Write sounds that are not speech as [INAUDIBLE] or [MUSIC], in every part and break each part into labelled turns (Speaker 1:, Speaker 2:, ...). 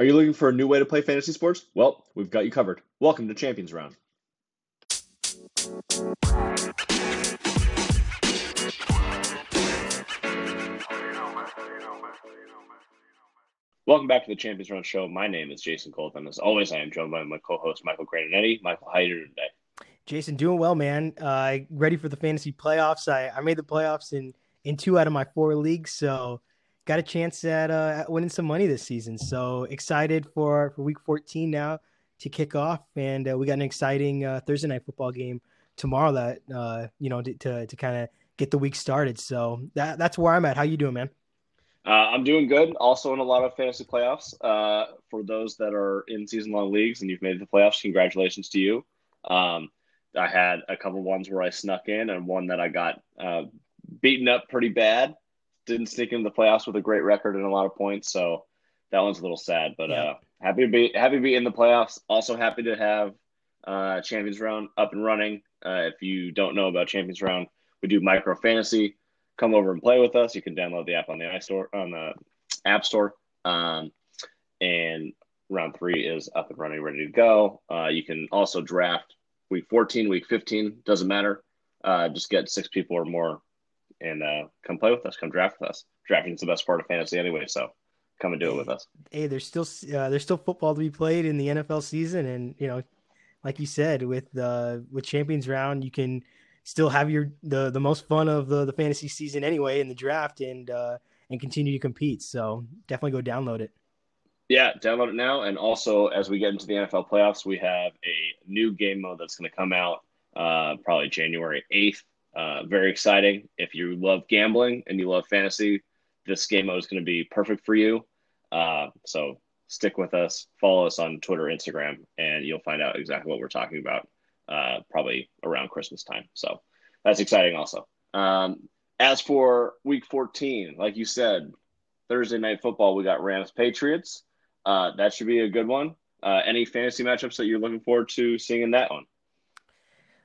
Speaker 1: Are you looking for a new way to play fantasy sports? Well, we've got you covered. Welcome to Champions Round. Welcome back to the Champions Round show. My name is Jason Colton. As always, I am joined by my co-host Michael Graninetti. Michael, how are you doing today?
Speaker 2: Jason, doing well, man. Uh, ready for the fantasy playoffs. I, I made the playoffs in in two out of my four leagues, so got a chance at, uh, winning some money this season. So excited for, for week 14 now to kick off. And uh, we got an exciting uh, Thursday night football game tomorrow that, uh, you know, to, to, to kind of get the week started. So that, that's where I'm at. How you doing, man?
Speaker 1: Uh, I'm doing good. Also in a lot of fantasy playoffs. Uh, for those that are in season long leagues and you've made the playoffs, congratulations to you. Um, I had a couple ones where I snuck in and one that I got beaten up pretty bad didn't sneak into the playoffs with a great record and a lot of points. So that one's a little sad, but yeah. uh, happy to be happy to be in the playoffs. Also happy to have uh, Champions Round up and running. Uh, if you don't know about Champions Round, we do micro fantasy. Come over and play with us. You can download the app on the iStore on the App Store. Um, and round three is up and running, ready to go. Uh, you can also draft week 14, week 15, doesn't matter. Uh, just get six people or more and uh, come play with us. Come draft with us. Drafting is the best part of fantasy anyway, so come and do it with us.
Speaker 2: Hey, there's still uh, there's still football to be played in the NFL season, and you know, like you said, with uh, with Champions Round, you can still have your the the most fun of the the fantasy season anyway in the draft, and uh, and continue to compete. So definitely go download it.
Speaker 1: Yeah, download it now. And also, as we get into the NFL playoffs, we have a new game mode that's going to come out uh, probably January 8th. Uh, very exciting. If you love gambling and you love fantasy, this game mode is going to be perfect for you. Uh, so stick with us, follow us on Twitter, Instagram, and you'll find out exactly what we're talking about uh, probably around Christmas time. So that's exciting also. Um, as for week 14, like you said, Thursday night football, we got Rams Patriots. Uh, that should be a good one. Uh, any fantasy matchups that you're looking forward to seeing in that one?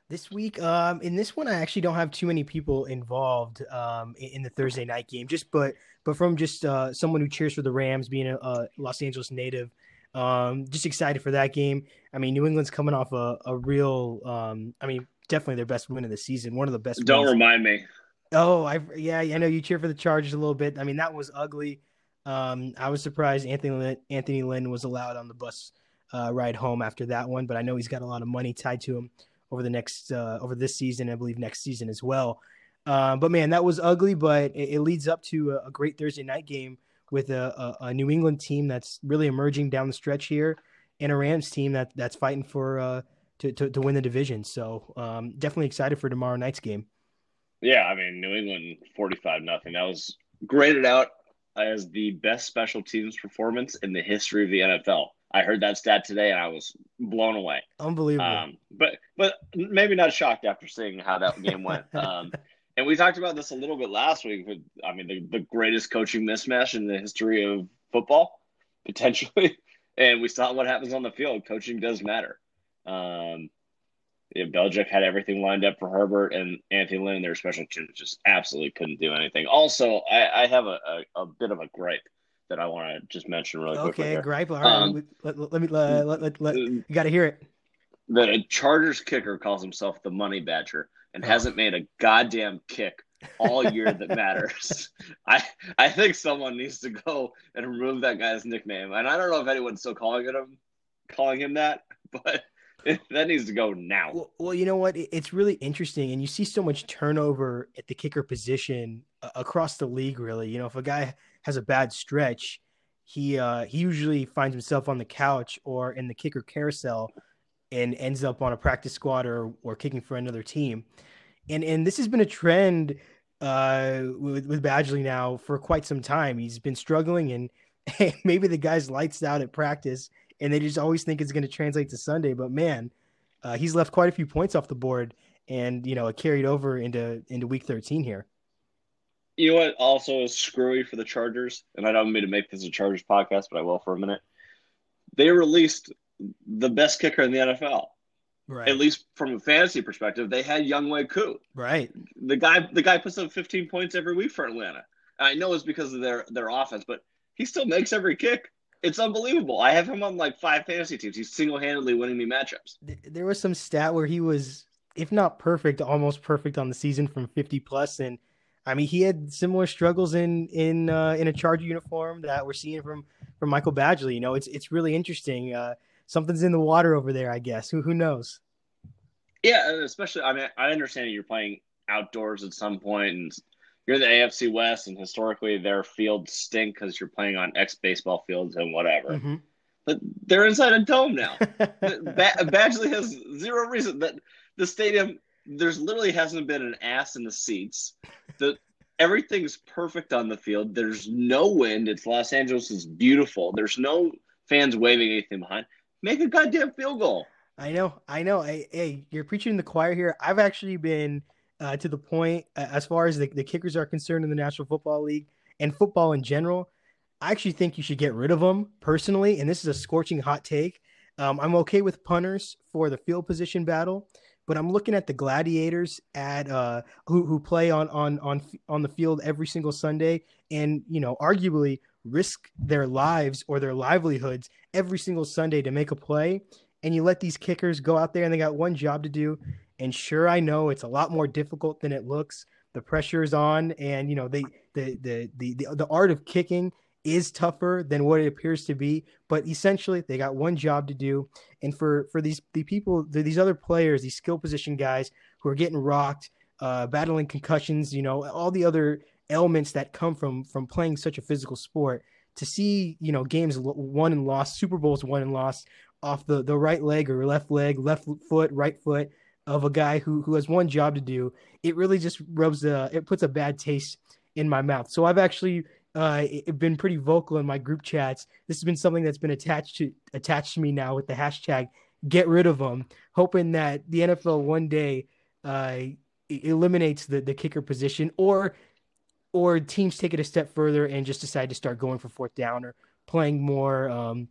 Speaker 2: This week, um, in this one, I actually don't have too many people involved um, in, the Thursday night game. Just but but from just uh, someone who cheers for the Rams, being a, a Los Angeles native, um, just excited for that game. I mean, New England's coming off a, a real, um, I mean, definitely their best win of the season, one of the best.
Speaker 1: Don't
Speaker 2: wins.
Speaker 1: remind me.
Speaker 2: Oh, I yeah, I know you cheer for the Chargers a little bit. I mean, that was ugly. Um, I was surprised Anthony Lynn, Anthony Lynn was allowed on the bus uh, ride home after that one, but I know he's got a lot of money tied to him over the next uh, over this season, I believe next season as well. Uh, but man, that was ugly, but it, it leads up to a, a, great Thursday night game with a, a, a, New England team that's really emerging down the stretch here, and a Rams team that that's fighting for uh, to, to, to win the division. So um, definitely excited for tomorrow night's game.
Speaker 1: Yeah, I mean New England forty five nothing. That was graded out as the best special teams performance in the history of the NFL. I heard that stat today and I was blown away.
Speaker 2: Unbelievable. Um,
Speaker 1: but but maybe not shocked after seeing how that game went. [LAUGHS] Um, and we talked about this a little bit last week. But I mean, the, the greatest coaching mismatch in the history of football, [LAUGHS] potentially. And we saw what happens on the field. Coaching does matter. Um, yeah, Belichick had everything lined up for Herbert and Anthony Lynn. Their special teams just absolutely couldn't do anything. Also, I, I have a, a, a bit of a gripe that I want to just mention really quickly.
Speaker 2: Okay, gripe. All right, um, let, let, let, me let, let, let, you got to hear it.
Speaker 1: That the Chargers kicker calls himself the Money Badger and oh. hasn't made a goddamn kick all year that matters. [LAUGHS] I I think someone needs to go and remove that guy's nickname. And I don't know if anyone's still calling him, calling him that, but [LAUGHS] that needs to go now.
Speaker 2: Well, well, you know what? It's really interesting, and you see so much turnover at the kicker position across the league. Really, you know, if a guy has a bad stretch, he uh, he usually finds himself on the couch or in the kicker carousel, and ends up on a practice squad or or kicking for another team. And and this has been a trend uh, with with Badgley now for quite some time. He's been struggling, and [LAUGHS] maybe the guy's lights out at practice, and they just always think it's going to translate to Sunday. But man, uh, he's left quite a few points off the board, and you know it carried over into into week thirteen here.
Speaker 1: You know what? Also, is screwy for the Chargers, and I don't mean to make this a Chargers podcast, but I will for a minute. They released the best kicker in the NFL. Right. At least from a fantasy perspective, they had Younghoe Koo.
Speaker 2: Right.
Speaker 1: The guy, the guy puts up 15 points every week for Atlanta. I know it's because of their their offense, but he still makes every kick. It's unbelievable. I have him on like five fantasy teams. He's single handedly winning me matchups.
Speaker 2: There was some stat where he was, if not perfect, almost perfect on the season from 50 plus, and I mean, he had similar struggles in in uh, in a Charger uniform that we're seeing from from Michael Badgley. You know, it's it's really interesting. Uh, something's in the water over there, I guess. Who who knows?
Speaker 1: Yeah, especially I mean, I understand you're playing outdoors at some point, and you're the AFC West, and historically their fields stink because you're playing on ex baseball fields and whatever. Mm-hmm. But they're inside a dome now. [LAUGHS] Badgley has zero reason that the stadium there's literally hasn't been an ass in the seats. The everything's perfect on the field. There's no wind. It's Los Angeles is beautiful. There's no fans waving anything behind. Make a goddamn field goal.
Speaker 2: I know, I know. I, hey, you're preaching the choir here. I've actually been uh, to the point uh, as far as the, the kickers are concerned in the National Football League and football in general. I actually think you should get rid of them personally, and this is a scorching hot take. Um, I'm okay with punters for the field position battle but I'm looking at the gladiators at uh, who who play on on on on the field every single Sunday, and you know, arguably risk their lives or their livelihoods every single Sunday to make a play. And you let these kickers go out there and they got one job to do. And sure, I know it's a lot more difficult than it looks. The pressure is on, and you know they the the the the, the art of kicking is tougher than what it appears to be. But essentially, they got one job to do. And for for these the people, these other players, these skill position guys who are getting rocked, uh, battling concussions, you know, all the other elements that come from from playing such a physical sport. To see you know games won and lost, Super Bowls won and lost off the the right leg or left leg, left foot, right foot of a guy who who has one job to do, it really just rubs a it puts a bad taste in my mouth. So I've actually uh, been pretty vocal in my group chats. This has been something that's been attached to attached to me now with the hashtag get rid of them, hoping that the NFL one day uh, eliminates the, the kicker position or or teams take it a step further and just decide to start going for fourth down or playing more um,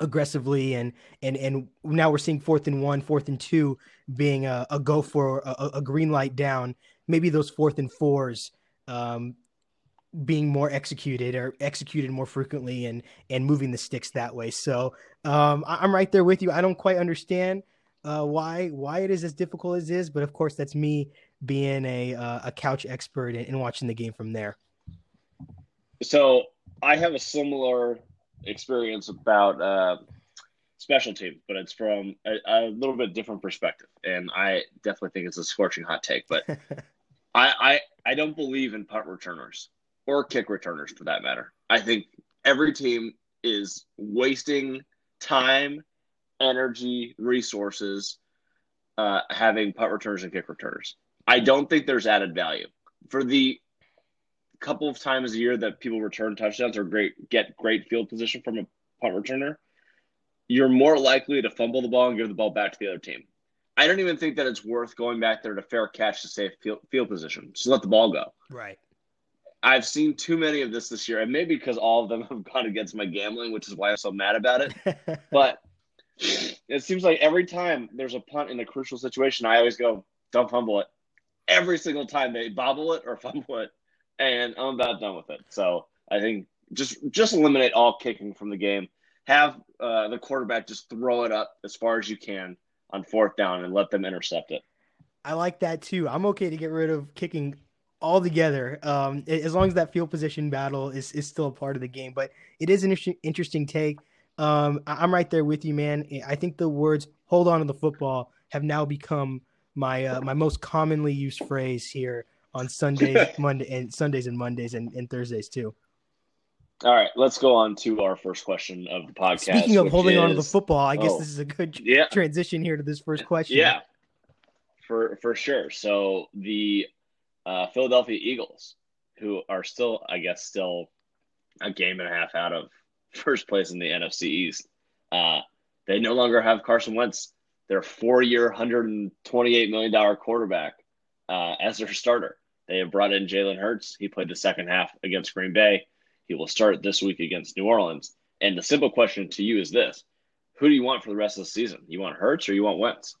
Speaker 2: aggressively and and and now we're seeing fourth and one, fourth and two being a, a go for a, a, green light down. Maybe those fourth and fours um, being more executed or executed more frequently and and moving the sticks that way. So um, I'm right there with you. I don't quite understand uh, why why it is as difficult as it is, but of course that's me being a uh, a couch expert and, and, watching the game from there.
Speaker 1: So I have a similar experience about uh, special teams, but it's from a, a, little bit different perspective, and I definitely think it's a scorching hot take. But [LAUGHS] I, I I don't believe in punt returners or kick returners for that matter. I think every team is wasting time, energy, resources uh, having punt returners and kick returners. I don't think there's added value for the couple of times a year that people return touchdowns or great get great field position from a punt returner. You're more likely to fumble the ball and give the ball back to the other team. I don't even think that it's worth going back there to fair catch to save field, field position. Just let the ball go.
Speaker 2: Right.
Speaker 1: I've seen too many of this this year, and maybe because all of them [LAUGHS] have gone against my gambling, which is why I'm so mad about it. [LAUGHS] but it seems like every time there's a punt in a crucial situation, I always go, "Don't fumble it." Every single time they bobble it or [LAUGHS] fumble it, and I'm about done with it. So I think just just eliminate all kicking from the game. Have uh, the quarterback just throw it up as far as you can on fourth down and let them intercept it.
Speaker 2: I like that too. I'm okay to get rid of kicking all together. Um, as long as that field position battle is, is still a part of the game, but it is an interesting take. Um, I'm right there with you, man. I think the words "hold on to the football" have now become my uh, my most commonly used phrase here on Sundays, [LAUGHS] Monday, and Sundays and Mondays and, and Thursdays too.
Speaker 1: All right, let's go on to our first question of the podcast.
Speaker 2: Speaking of holding is, on to the football, I guess oh, this is a good yeah. transition here to this first question.
Speaker 1: Yeah, for for sure. So the uh, Philadelphia Eagles, who are still, I guess, still a game and a half out of [LAUGHS] first place in the NFC East. Uh, they no longer have Carson Wentz, their four-year, $128 million quarterback, uh, as their starter. They have brought in Jalen Hurts. He played the second half against Green Bay. He will start this week against New Orleans. And the simple question to you is this: Who do you want for the rest of the season? You want Hurts or you want Wentz?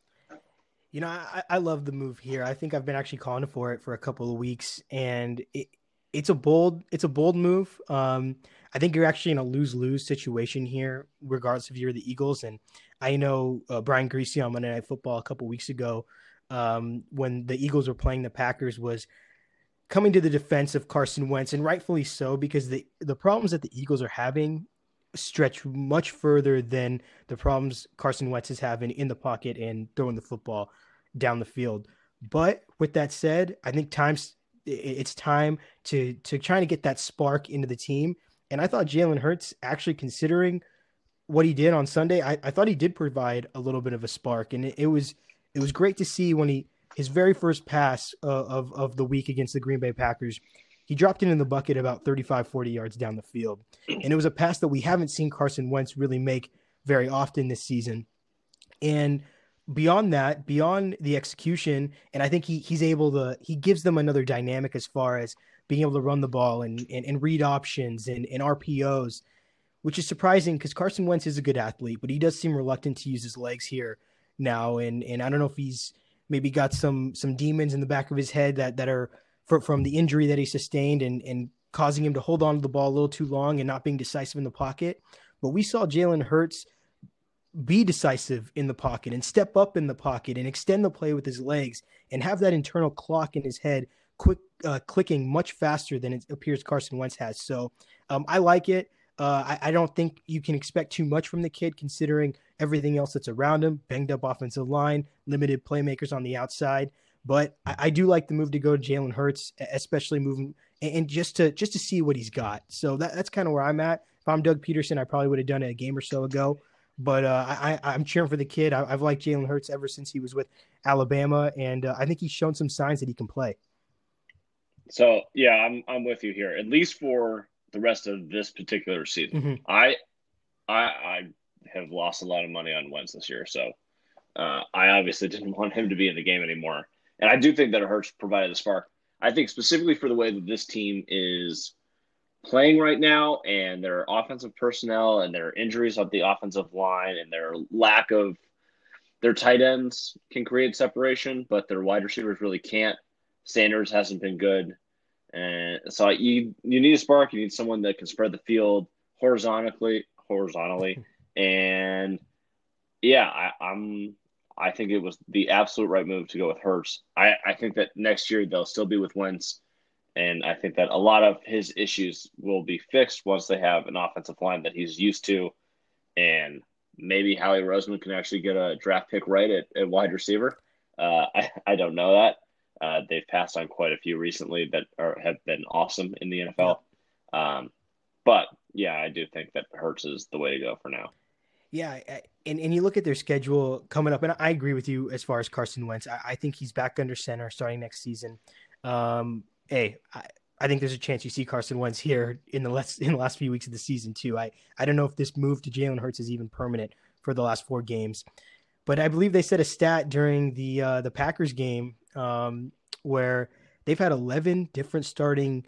Speaker 2: You know, I, I love the move here. I think I've been actually calling for it for a couple of weeks, and it, it's a bold it's a bold move. Um, I think you're actually in a lose lose situation here, regardless if you're the Eagles. And I know uh, Brian Griese on Monday Night Football a couple weeks ago, um, when the Eagles were playing the Packers, was coming to the defense of Carson Wentz, and rightfully so, because the the problems that the Eagles are having stretch much further than the problems Carson Wentz is having in the pocket and throwing the football down the field. But with that said, I think times it's time to to try to get that spark into the team. And I thought Jalen Hurts actually considering what he did on Sunday, I, I thought he did provide a little bit of a spark, and it, it was it was great to see when he his very first pass uh, of of the week against the Green Bay Packers. He dropped it in the bucket about 35, 40 yards down the field. And it was a pass that we haven't seen Carson Wentz really make very often this season. And beyond that, beyond the execution, and I think he he's able to he gives them another dynamic as far as being able to run the ball and and, and read options and, and RPOs, which is surprising because Carson Wentz is a good athlete, but he does seem reluctant to use his legs here now. And and I don't know if he's maybe got some some demons in the back of his head that that are for, from the injury that he sustained and and causing him to hold on to the ball a little too long and not being decisive in the pocket. But we saw Jalen Hurts be decisive in the pocket and step up in the pocket and extend the play with his legs and have that internal clock in his head quick uh, clicking much faster than it appears Carson Wentz has. So um, I like it. Uh, I, I, don't think you can expect too much from the kid considering everything else that's around him banged up offensive line, limited playmakers on the outside. But I, I do like the move to go to Jalen Hurts, especially moving and, and just to just to see what he's got. So that, that's kind of where I'm at. If I'm Doug Pederson, I probably would have done it a game or so ago. But uh, I, I'm cheering for the kid. I, have liked Jalen Hurts ever since he was with Alabama, and uh, I think he's shown some signs that he can play.
Speaker 1: So yeah, I'm I'm with you here. At least for the rest of this particular season, mm-hmm. I I I have lost a lot of money on Wentz this year, so uh, I obviously didn't [LAUGHS] want him to be in the game anymore. And I do think that it Hurts provided the spark. I think specifically for the way that this team is playing right now and their offensive personnel and their injuries of the offensive line and their lack of their tight ends can create separation, but their wide receivers really can't. Sanders hasn't been good. And so you you need a spark. You need someone that can spread the field horizontally, horizontally, [LAUGHS] and yeah, I, I'm I think it was the absolute right move to go with Hurts. I, I think that next year they'll still be with Wentz, and I think that a lot of his issues will be fixed once they have an offensive line that he's used to, and maybe Howie Roseman can actually get a draft pick right at, at wide receiver. Uh, [LAUGHS] I, I don't know that. Uh, they've passed on quite a few recently that are, have been awesome in the NFL. Um, but yeah, I do think that Hurts is the way to go for now.
Speaker 2: Yeah, and, and you look at their schedule coming up, and I agree with you as far as Carson Wentz. I, I think he's back under center starting next season. Um, hey, I, I think there's a chance you see Carson Wentz here in the last in the last few weeks of the season too. I I don't know if this move to Jalen Hurts is even permanent for the last four games, but I believe they said a stat during the uh, the Packers game um, where they've had 11 different starting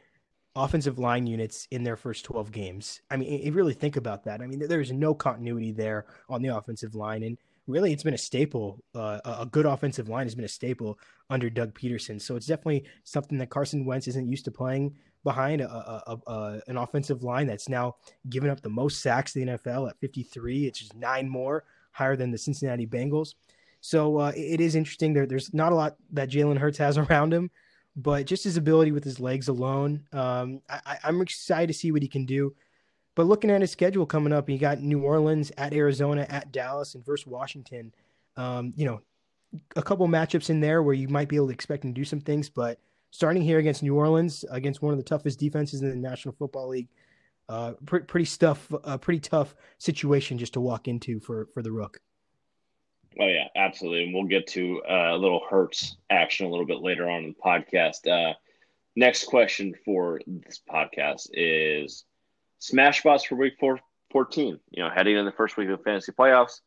Speaker 2: offensive line units in their first 12 games. I mean, you really think about that. I mean, there's no continuity there on the offensive line. And really, it's been a staple. Uh, a good offensive line has been a staple under Doug Pederson. So it's definitely something that Carson Wentz isn't used to playing behind a, a, a, an offensive line that's now given up the most sacks in the NFL at 53. It's just nine more, higher than the Cincinnati Bengals. So uh, it is interesting. There, there's not a lot that Jalen Hurts has [LAUGHS] around him but just his ability with his legs alone, um, I, am excited to see what he can do. But looking at his schedule coming up, he got New Orleans at Arizona, at Dallas, and versus Washington. Um, you know, a couple matchups in there where you might be able to expect him to do some things. But starting here against New Orleans, against one of the toughest defenses in the National Football League, uh, pretty, pretty stuff, a pretty tough situation just to walk into for for the Rook.
Speaker 1: Oh yeah, absolutely, and we'll get to uh, a little Hurts action a little bit later on in the podcast. Uh, next question for this podcast is smash spots for week four, 14. You know, heading in the first week of fantasy playoffs.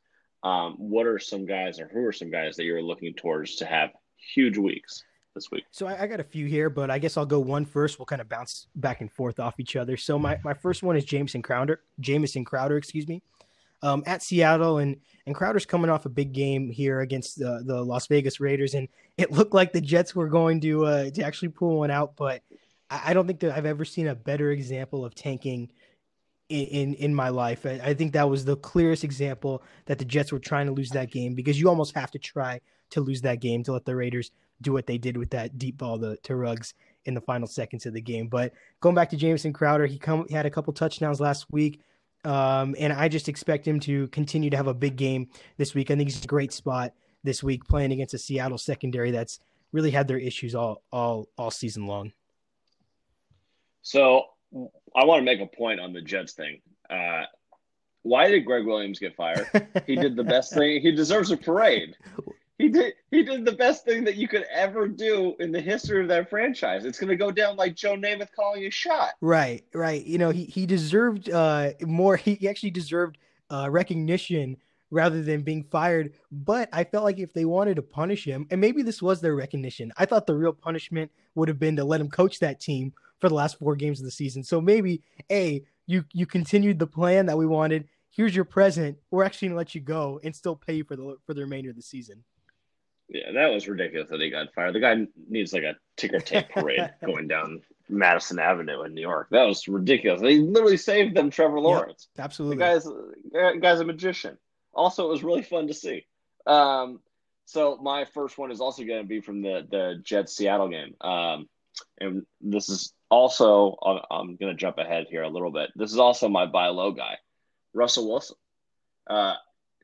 Speaker 1: Um, what are some guys, or who are some guys that you're looking towards to have huge weeks this week?
Speaker 2: So I, I got a few here, but I guess I'll go one first. We'll kind of bounce back and forth off each other. So my, my first one is Jameson Crowder, Jamison Crowder, excuse me um, at Seattle, and and Crowder's coming off a big game here against the the Las Vegas Raiders, and it looked like the Jets were going to uh, to actually pull one out, but I, I don't think that I've ever seen a better example of tanking in in my life. I think that was the clearest example that the Jets were trying to lose that game because you almost have to try to lose that game to let the Raiders do what they did with that deep ball to, to Ruggs in the final seconds of the game. But going back to Jamison Crowder, he come he had a couple touchdowns last week. Um, and I just expect him to continue to have a big game this week. I think he's a great spot this week playing against a Seattle secondary that's really had their issues all all all season long.
Speaker 1: So I want to make a point on the Jets thing. Uh, why did Gregg Williams get fired? he did the best thing. He deserves a parade. [LAUGHS] He did. He did the best thing that you could ever do in the history of that franchise. It's going to go down like Joe Namath calling a shot.
Speaker 2: Right, right. You know, he he deserved uh, more. He actually deserved uh, recognition rather than being fired. But I felt like if they wanted to punish him, and maybe this was their recognition, I thought the real punishment would have been to let him coach that team for the last four games of the season. So maybe a you you continued the plan that we wanted. Here's your present. We're actually gonna let you go and still pay you for the for the remainder of the season.
Speaker 1: Yeah, that was ridiculous that he got fired. The guy needs like a ticker tape parade [LAUGHS] going down Madison Avenue in New York. That was ridiculous. They literally saved them Trevor Lawrence.
Speaker 2: Yep, absolutely.
Speaker 1: The guy's the guy's a magician. Also, it was really fun to see. Um, so my first one is also going to be from the the Jets Seattle game. Um, and this is also I'm going to jump ahead here a little bit. This is also my buy low guy, Russell Wilson. Uh,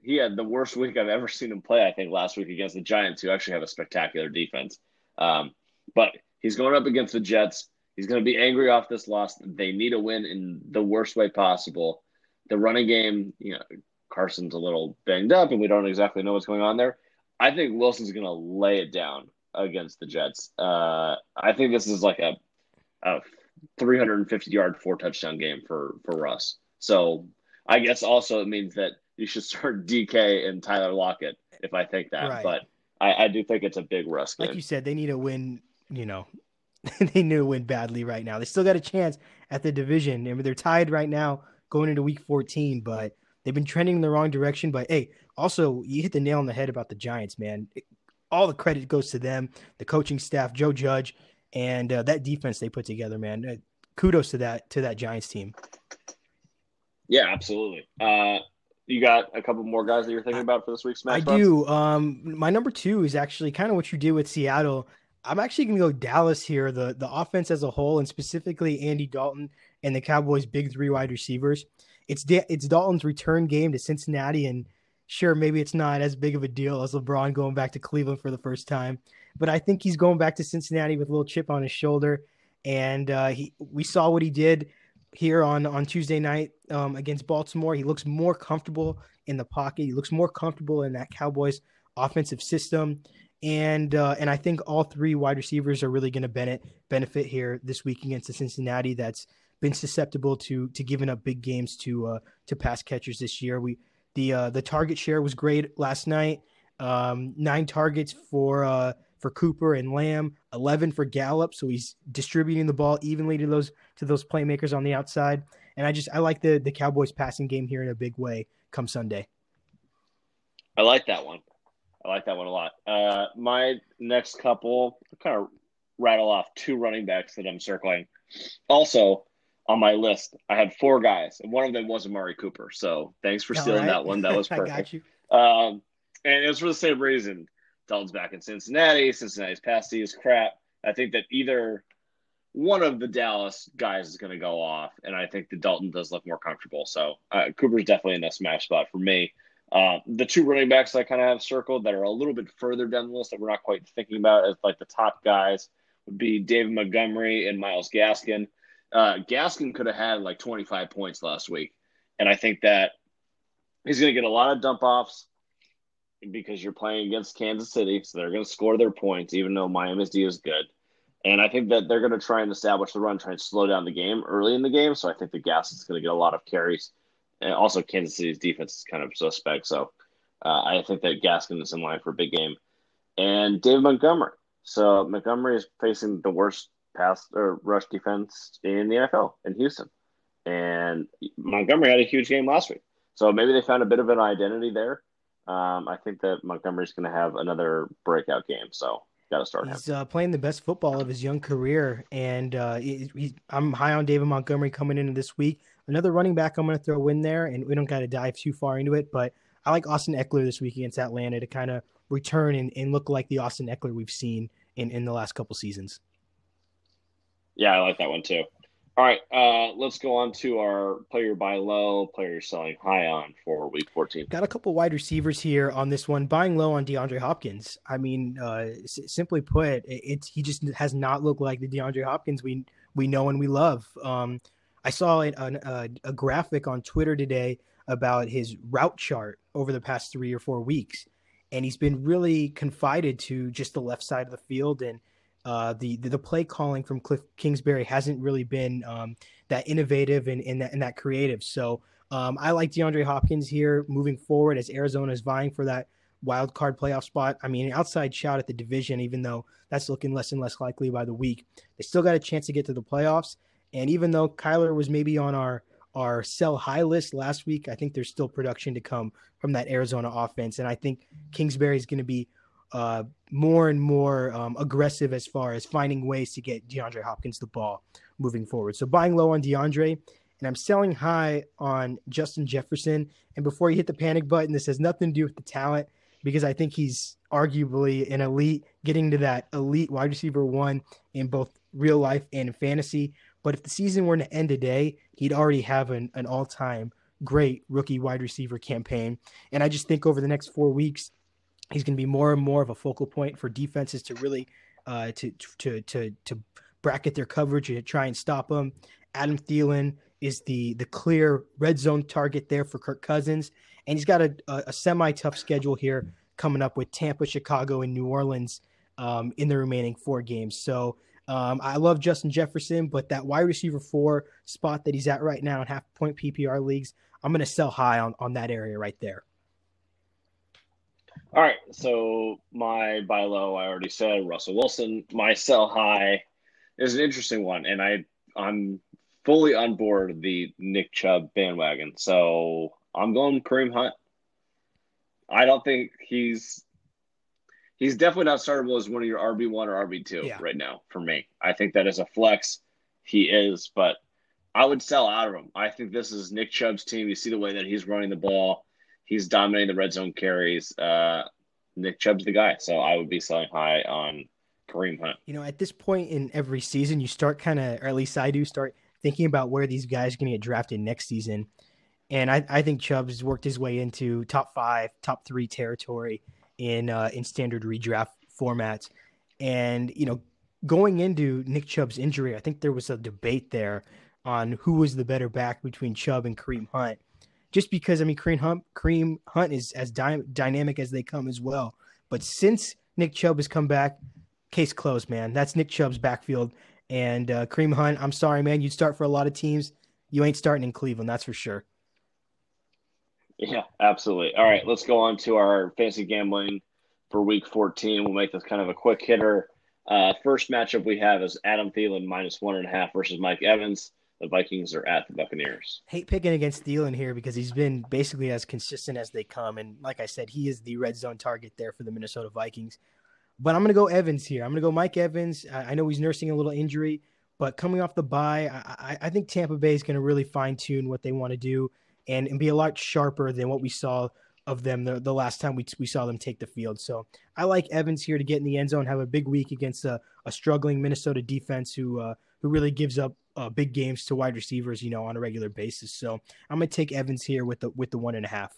Speaker 1: he had the worst week I've ever seen him play. I think last week against the Giants, who actually have a spectacular defense. Um, but he's going up against the Jets. He's going to be angry off this loss. They need a win in the worst way possible. The running game, you know, Carson's a little banged up, and we don't exactly know what's going on there. I think Wilson's going to lay it down against the Jets. Uh, I think this is like a, a 350 yard, four touchdown game for for Russ. So I guess also it means that you should start [LAUGHS] DK and Tyler Lockett if I think that. Right. But I, I, do think it's a big
Speaker 2: risk. Like you said, they need to win. You know, [LAUGHS] they need to win badly right now. They still got a chance at the division. I mean, they're tied right now going into Week 14, but they've been trending in the wrong direction. But hey, also you hit the nail on the head about the Giants, man. It, all the credit goes to them, the coaching staff, Joe Judge, and uh, that defense they put together, man. Uh, kudos to that to that Giants team.
Speaker 1: Yeah, absolutely. Uh, you got a couple more guys that you're thinking about for this week's match?
Speaker 2: I do. Um, my number two is actually kind of what you did with Seattle. I'm actually going to go Dallas here. The the offense as a whole, and specifically Andy Dalton and the Cowboys' big three wide receivers. It's it's Dalton's return game to Cincinnati, and sure, maybe it's not as big of a deal as LeBron going back to Cleveland for the first time, but I think he's going back to Cincinnati with a little chip on his shoulder. And uh, he, we saw what he did here on on Tuesday night um, against Baltimore. He looks more comfortable in the pocket. He looks more comfortable in that Cowboys offensive system. And uh, and I think all three wide receivers are really going to benefit benefit here this week against the Cincinnati that's been susceptible to to giving up big games to uh, to pass catchers this year. We the uh, the target share was great last night. Um, nine targets for uh, for Cooper and Lamb, eleven for Gallup. So he's distributing the ball evenly to those to those playmakers on the outside. And I just I like the the Cowboys passing game here in a big way come Sunday.
Speaker 1: I like that one. I like that one a lot. Uh, my next couple kind of rattle off two running backs that I'm circling. Also, on my list, I had four guys, and one of them was Amari Cooper. So thanks for stealing right. that one. That was perfect. [LAUGHS] I got you. Um, and it was for the same reason. Dalton's back in Cincinnati. Cincinnati's past is crap. I think that either one of the Dallas guys is going to go off, and I think the Dalton does look more comfortable. So uh, Cooper's definitely in that smash spot for me. Uh, the two running backs I kind of have circled that are a little bit further down the list that we're not quite thinking about as like the top guys would be David Montgomery and Myles Gaskin. Uh, Gaskin could have had like 25 points last week. And I think that he's going to get a lot of dump offs because you're playing against Kansas City. So they're going to score their points, even though Miami's D is good. And I think that they're going to try and establish the run, try and slow down the game early in the game. So I think the Gas is going to get a lot of carries. And also, Kansas City's defense is kind of suspect. So uh, I think that Gaskin is in line for a big game. And Dave Montgomery. So Montgomery is facing the worst pass or rush defense in the NFL in Houston. And Montgomery had a huge game last week. So maybe they found a bit of an identity there. Um, I think that Montgomery's going to have another breakout game. So got to start
Speaker 2: he's, him. He's uh, playing the best football of his young career. And uh, he, I'm high on David Montgomery coming into this week another running back I'm going to throw in there, and we don't got to dive too far into it, but I like Austin Ekeler this week against Atlanta to kind of return and, and look like the Austin Ekeler we've seen in, in the last couple seasons.
Speaker 1: Yeah, I like that one too. All right, uh, let's go on to our player buy low, player selling high on for week 14.
Speaker 2: Got a couple wide receivers here on this one, buying low on DeAndre Hopkins. I mean, uh, s- simply put, it's he just has not looked like the DeAndre Hopkins we we know and we love. Um, I saw an, an, a, a graphic on Twitter today about his route chart over the past three or four weeks, and he's been really confided to just the left side of the field and uh, the, the, play calling from Cliff Kingsbury hasn't really been um, that innovative and, and, that, and that creative. So um, I like DeAndre Hopkins here moving forward as Arizona is vying for that wild card playoff spot. I mean, an outside shout at the division, even though that's looking less and less likely by the week. They still got a chance to get to the playoffs. And even though Kyler was maybe on our our sell high list last week, I think there's still production to come from that Arizona offense. And I think Kingsbury is going to be uh, more and more um, aggressive as far as finding ways to get DeAndre Hopkins the ball moving forward. So buying low on DeAndre, and I'm selling high on Justin Jefferson. And before you hit the panic button, this has nothing to do with the talent because I think he's arguably an elite, getting to that elite wide receiver one in both real life and in fantasy. But if the season were to end today, he'd already have an, an all time great rookie wide receiver campaign. And I just think over the next four weeks, he's going to be more and more of a focal point for defenses to really uh, to to to to bracket their coverage and to try and stop them. Adam Thielen is the the clear red zone target there for Kirk Cousins, and he's got a, a, a semi tough schedule here coming up with Tampa, Chicago, and New Orleans um, in the remaining four games. So. Um, I love Justin Jefferson, but that wide receiver four spot that he's at right now in half point PPR leagues, I'm going to sell high on, on that area right there.
Speaker 1: All right, so my buy low, I already said Russell Wilson. My sell high is an interesting one, and I I'm fully on board the Nick Chubb bandwagon. So I'm going Kareem Hunt. I don't think he's he's definitely not startable as one of your RB one or RB two yeah. right now for me. I think that is a flex. He is, but I would sell out of him. I think this is Nick Chubb's team. You see the way that he's running the ball he's dominating the red zone carries. Uh, Nick Chubb's the guy, so I would be selling high on Kareem Hunt.
Speaker 2: You know, at this point in every season, you start kind of, or at least I do, start thinking about where these guys are going to get drafted next season. And I, I think Chubb's worked his way into top five, top three territory in uh, in standard redraft formats. And you know, going into Nick Chubb's injury, I think there was a debate there on who was the better back between Chubb and Kareem Hunt just because I mean Kareem Hunt, Kareem Hunt is as dy- dynamic as they come as well. But since Nick Chubb has come back, case closed, man. That's Nick Chubb's backfield. And uh, Kareem Hunt, I'm sorry, man. You start for a lot of teams. You ain't starting in Cleveland, that's for sure.
Speaker 1: Yeah, absolutely. All right, let's go on to our fantasy gambling for Week 14. We'll make this kind of a quick hitter. Uh, first matchup we have is Adam Thielen minus one and a half versus Mike Evans the Vikings are at the Buccaneers.
Speaker 2: Hate picking against Thielen here because he's been basically as consistent as they come. And like I said, he is the red zone target there for the Minnesota Vikings. But I'm going to go Evans here. I'm going to go Mike Evans. I, know he's nursing a little injury, but coming off the bye, I, I think Tampa Bay is going to really fine tune what they want to do and, and be a lot sharper than what we saw of them the, the last time we, we saw them take the field. So I like Evans here to get in the end zone, have a big week against a, a struggling Minnesota defense who uh, who really gives up uh, big games to wide receivers, you know, on a regular basis. So I'm gonna take Evans here with the with the one and a half.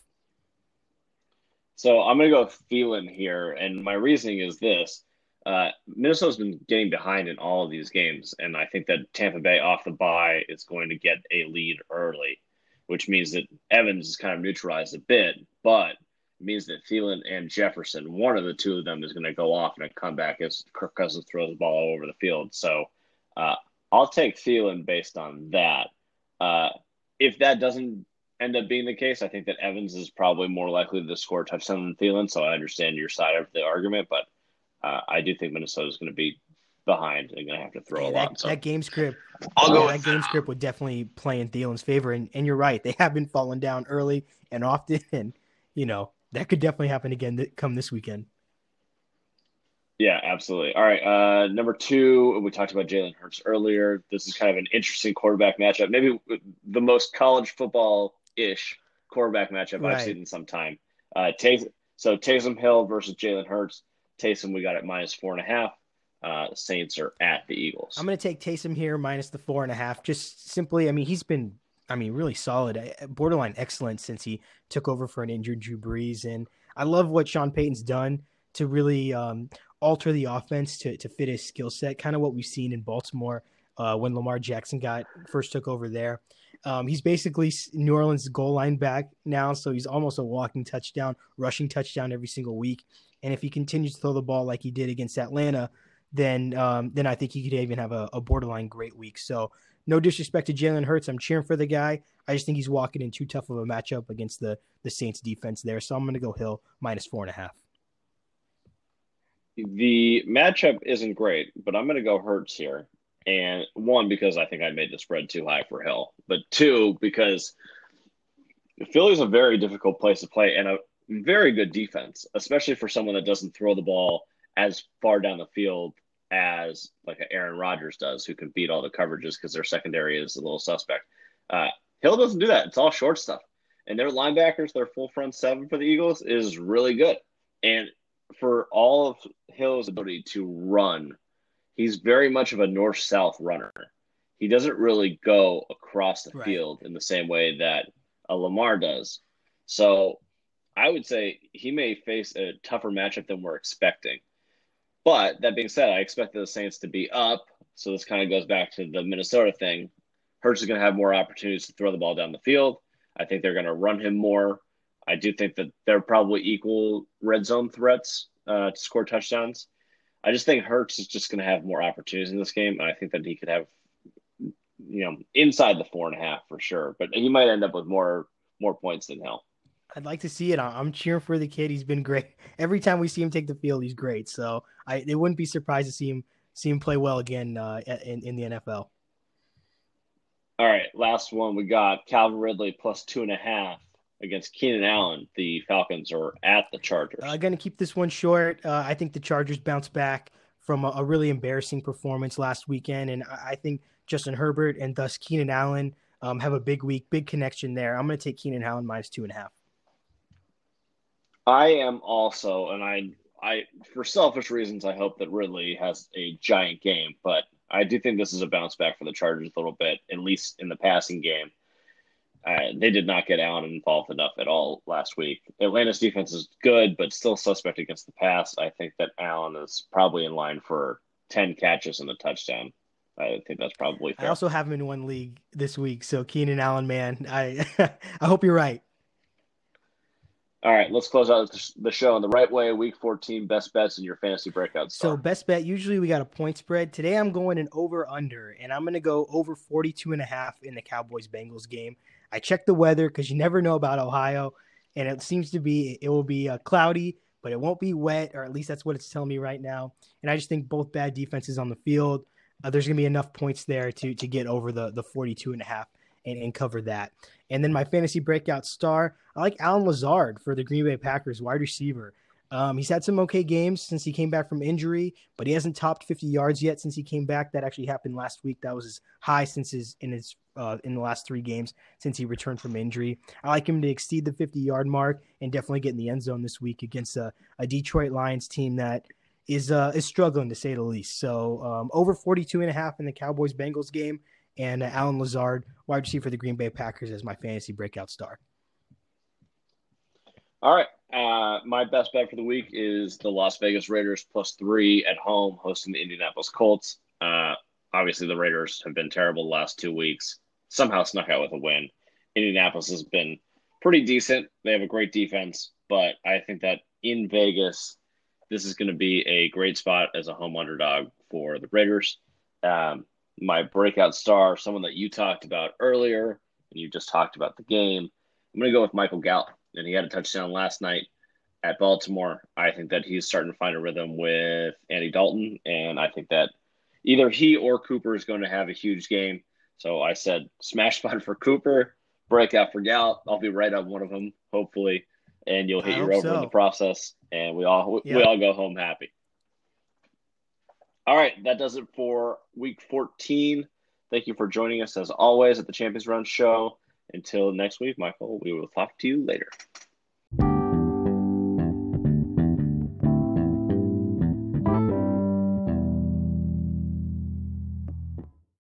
Speaker 1: So I'm gonna go Thielen here, and my reasoning is this: uh, Minnesota's been getting behind in all of these games, and I think that Tampa Bay off the bye is going to get a lead early, which means that Evans is kind of neutralized a bit, but means that Thielen and Jefferson, one of the two of them, is going to go off in a comeback as Kirk Cousins throws the ball all over the field. So uh, I'll take Thielen based on that. Uh, if that doesn't end up being the case, I think that Evans is probably more likely to score a touchdown than Thielen. So I understand your side of the argument, but uh, I do think Minnesota is going to be behind and going to have to throw yeah, a
Speaker 2: that,
Speaker 1: lot. So.
Speaker 2: That game script, I'll go that game script would definitely play in Thielen's favor. And, and you're right, they have been falling down early and often, [LAUGHS] and you know that could definitely happen again th- come this weekend.
Speaker 1: Yeah, absolutely. All right. Uh, number two, we talked about Jalen Hurts earlier. This is kind of an interesting quarterback matchup. Maybe the most college football ish quarterback matchup right. I've seen in some time. Uh, Tays- so Taysom Hill versus Jalen Hurts. Taysom, we got at minus four and a half. Uh, Saints are at the Eagles.
Speaker 2: I'm going to take Taysom here minus the four and a half. Just simply, I mean, he's been, I mean, really solid, uh, borderline excellent since he took over for an injured Drew Brees. And I love what Sean Payton's done to really um, alter the offense to, to fit his skill set, kind of what we've seen in Baltimore uh, when Lamar Jackson got first took over there. Um, he's basically New Orleans goal line back now, so he's almost a walking touchdown, rushing touchdown every single week. And if he continues to throw the ball like he did against Atlanta, then um, then I think he could even have a, a borderline great week. So no disrespect to Jalen Hurts, I'm cheering for the guy. I just think he's walking in too tough of a matchup against the the Saints defense there. So I'm going to go Hill minus four and a half.
Speaker 1: The matchup isn't great, but I'm going to go Hurts here. And one, because I think I made the spread too high for Hill, but two, because Philly's a very difficult place to play and a very good defense, especially for someone that doesn't throw the ball as far down the field as like Aaron Rodgers does, who can beat all the coverages because their secondary is a little suspect. Uh, Hill doesn't do that. It's all short stuff. And their linebackers, their full front seven for the Eagles is really good. And for all of Hill's ability to run, he's very much of a north south runner. He doesn't really go across the right. field in the same way that a Lamar does. So I would say he may face a tougher matchup than we're expecting. But that being said, I expect the Saints to be up. So this kind of goes back to the Minnesota thing. Hurts is going to have more opportunities to throw the ball down the field. I think they're going to run him more. I do think that they're probably equal red zone threats uh, to score touchdowns. I just think Hurts is just going to have more opportunities in this game, and I think that he could have, you know, inside the four and a half for sure. But he might end up with more more points than Hill.
Speaker 2: I'd like to see it. I'm cheering for the kid. He's been great. [LAUGHS] Every time we see him take the field, he's great. So I it wouldn't be surprised to see him see him play well again uh, in in the NFL.
Speaker 1: All right, last one we got Calvin Ridley plus two and a half against Keenan Allen. The Falcons are at the Chargers.
Speaker 2: I'm uh, going to keep this one short. Uh, I think the Chargers bounce back from a, a, really embarrassing performance last weekend, and I, I think Justin Herbert and thus Keenan Allen um, have a big week, big connection there. I'm going to take Keenan Allen minus two and a half.
Speaker 1: I am also, and I, I for selfish reasons, I hope that Ridley has a giant game, but I do think this is a bounce back for the Chargers a little bit, at least in the passing game. Uh, they did not get Allen involved enough at all last week. Atlanta's defense is good, but still suspect against the pass. I think that Allen is probably in line for 10 catches and a touchdown. I think that's probably fair.
Speaker 2: I also have him in one league this week. So Keenan Allen, man, I [LAUGHS] I hope you're right.
Speaker 1: All right, let's close out the show in the right way. Week 14, best bets in your fantasy breakout.
Speaker 2: Star. So, best bet, usually we got a point spread. Today I'm going an over under, and I'm going to go over 42 and a half in the Cowboys Bengals game. I checked the weather because you never know about Ohio, and it seems to be, it will be uh, cloudy, but it won't be wet, or at least that's what it's telling me right now. And I just think both bad defenses on the field. Uh, there's going to be enough points there to to get over the the 42 and a half and, and cover that. And then my fantasy breakout star, I like Allen Lazard for the Green Bay Packers, wide receiver. Um, he's had some okay games since he came back from injury, but he hasn't topped 50 yards yet since he came back. That actually happened last week. That was his high since his in his uh, in the last three games since he returned from injury. I like him to exceed the 50 yard mark and definitely get in the end zone this week against a, a Detroit Lions team that is uh, is struggling to say the least. So um, over 42 and a half in the Cowboys Bengals game and uh, Allen Lazard, wide receiver for the Green Bay Packers, as my fantasy breakout star.
Speaker 1: All right. Uh, my best bet for the week is the Las Vegas Raiders plus three at home hosting the Indianapolis Colts. Uh, obviously, the Raiders have been terrible the last two weeks. Somehow snuck out with a win. Indianapolis has been pretty decent. They have a great defense, but I think that in Vegas, this is going to be a great spot as a home underdog for the Raiders. Um, my breakout star, someone that you talked about earlier, and you just talked about the game. I'm going to go with Michael Gallup, and he had a touchdown last night at Baltimore. I think that he's starting to find a rhythm with Andy Dalton, and I think that either he or Cooper is going to have a huge game. So I said smash spot for Cooper, breakout for Gallup. I'll be right on one of them, hopefully, and you'll hit I your over so. in the process, and we all we, yep. we all go home happy. All right, that does it for week 14. Thank you for joining us as always at the Champions Round Show. Until next week, Michael, we will talk to you later.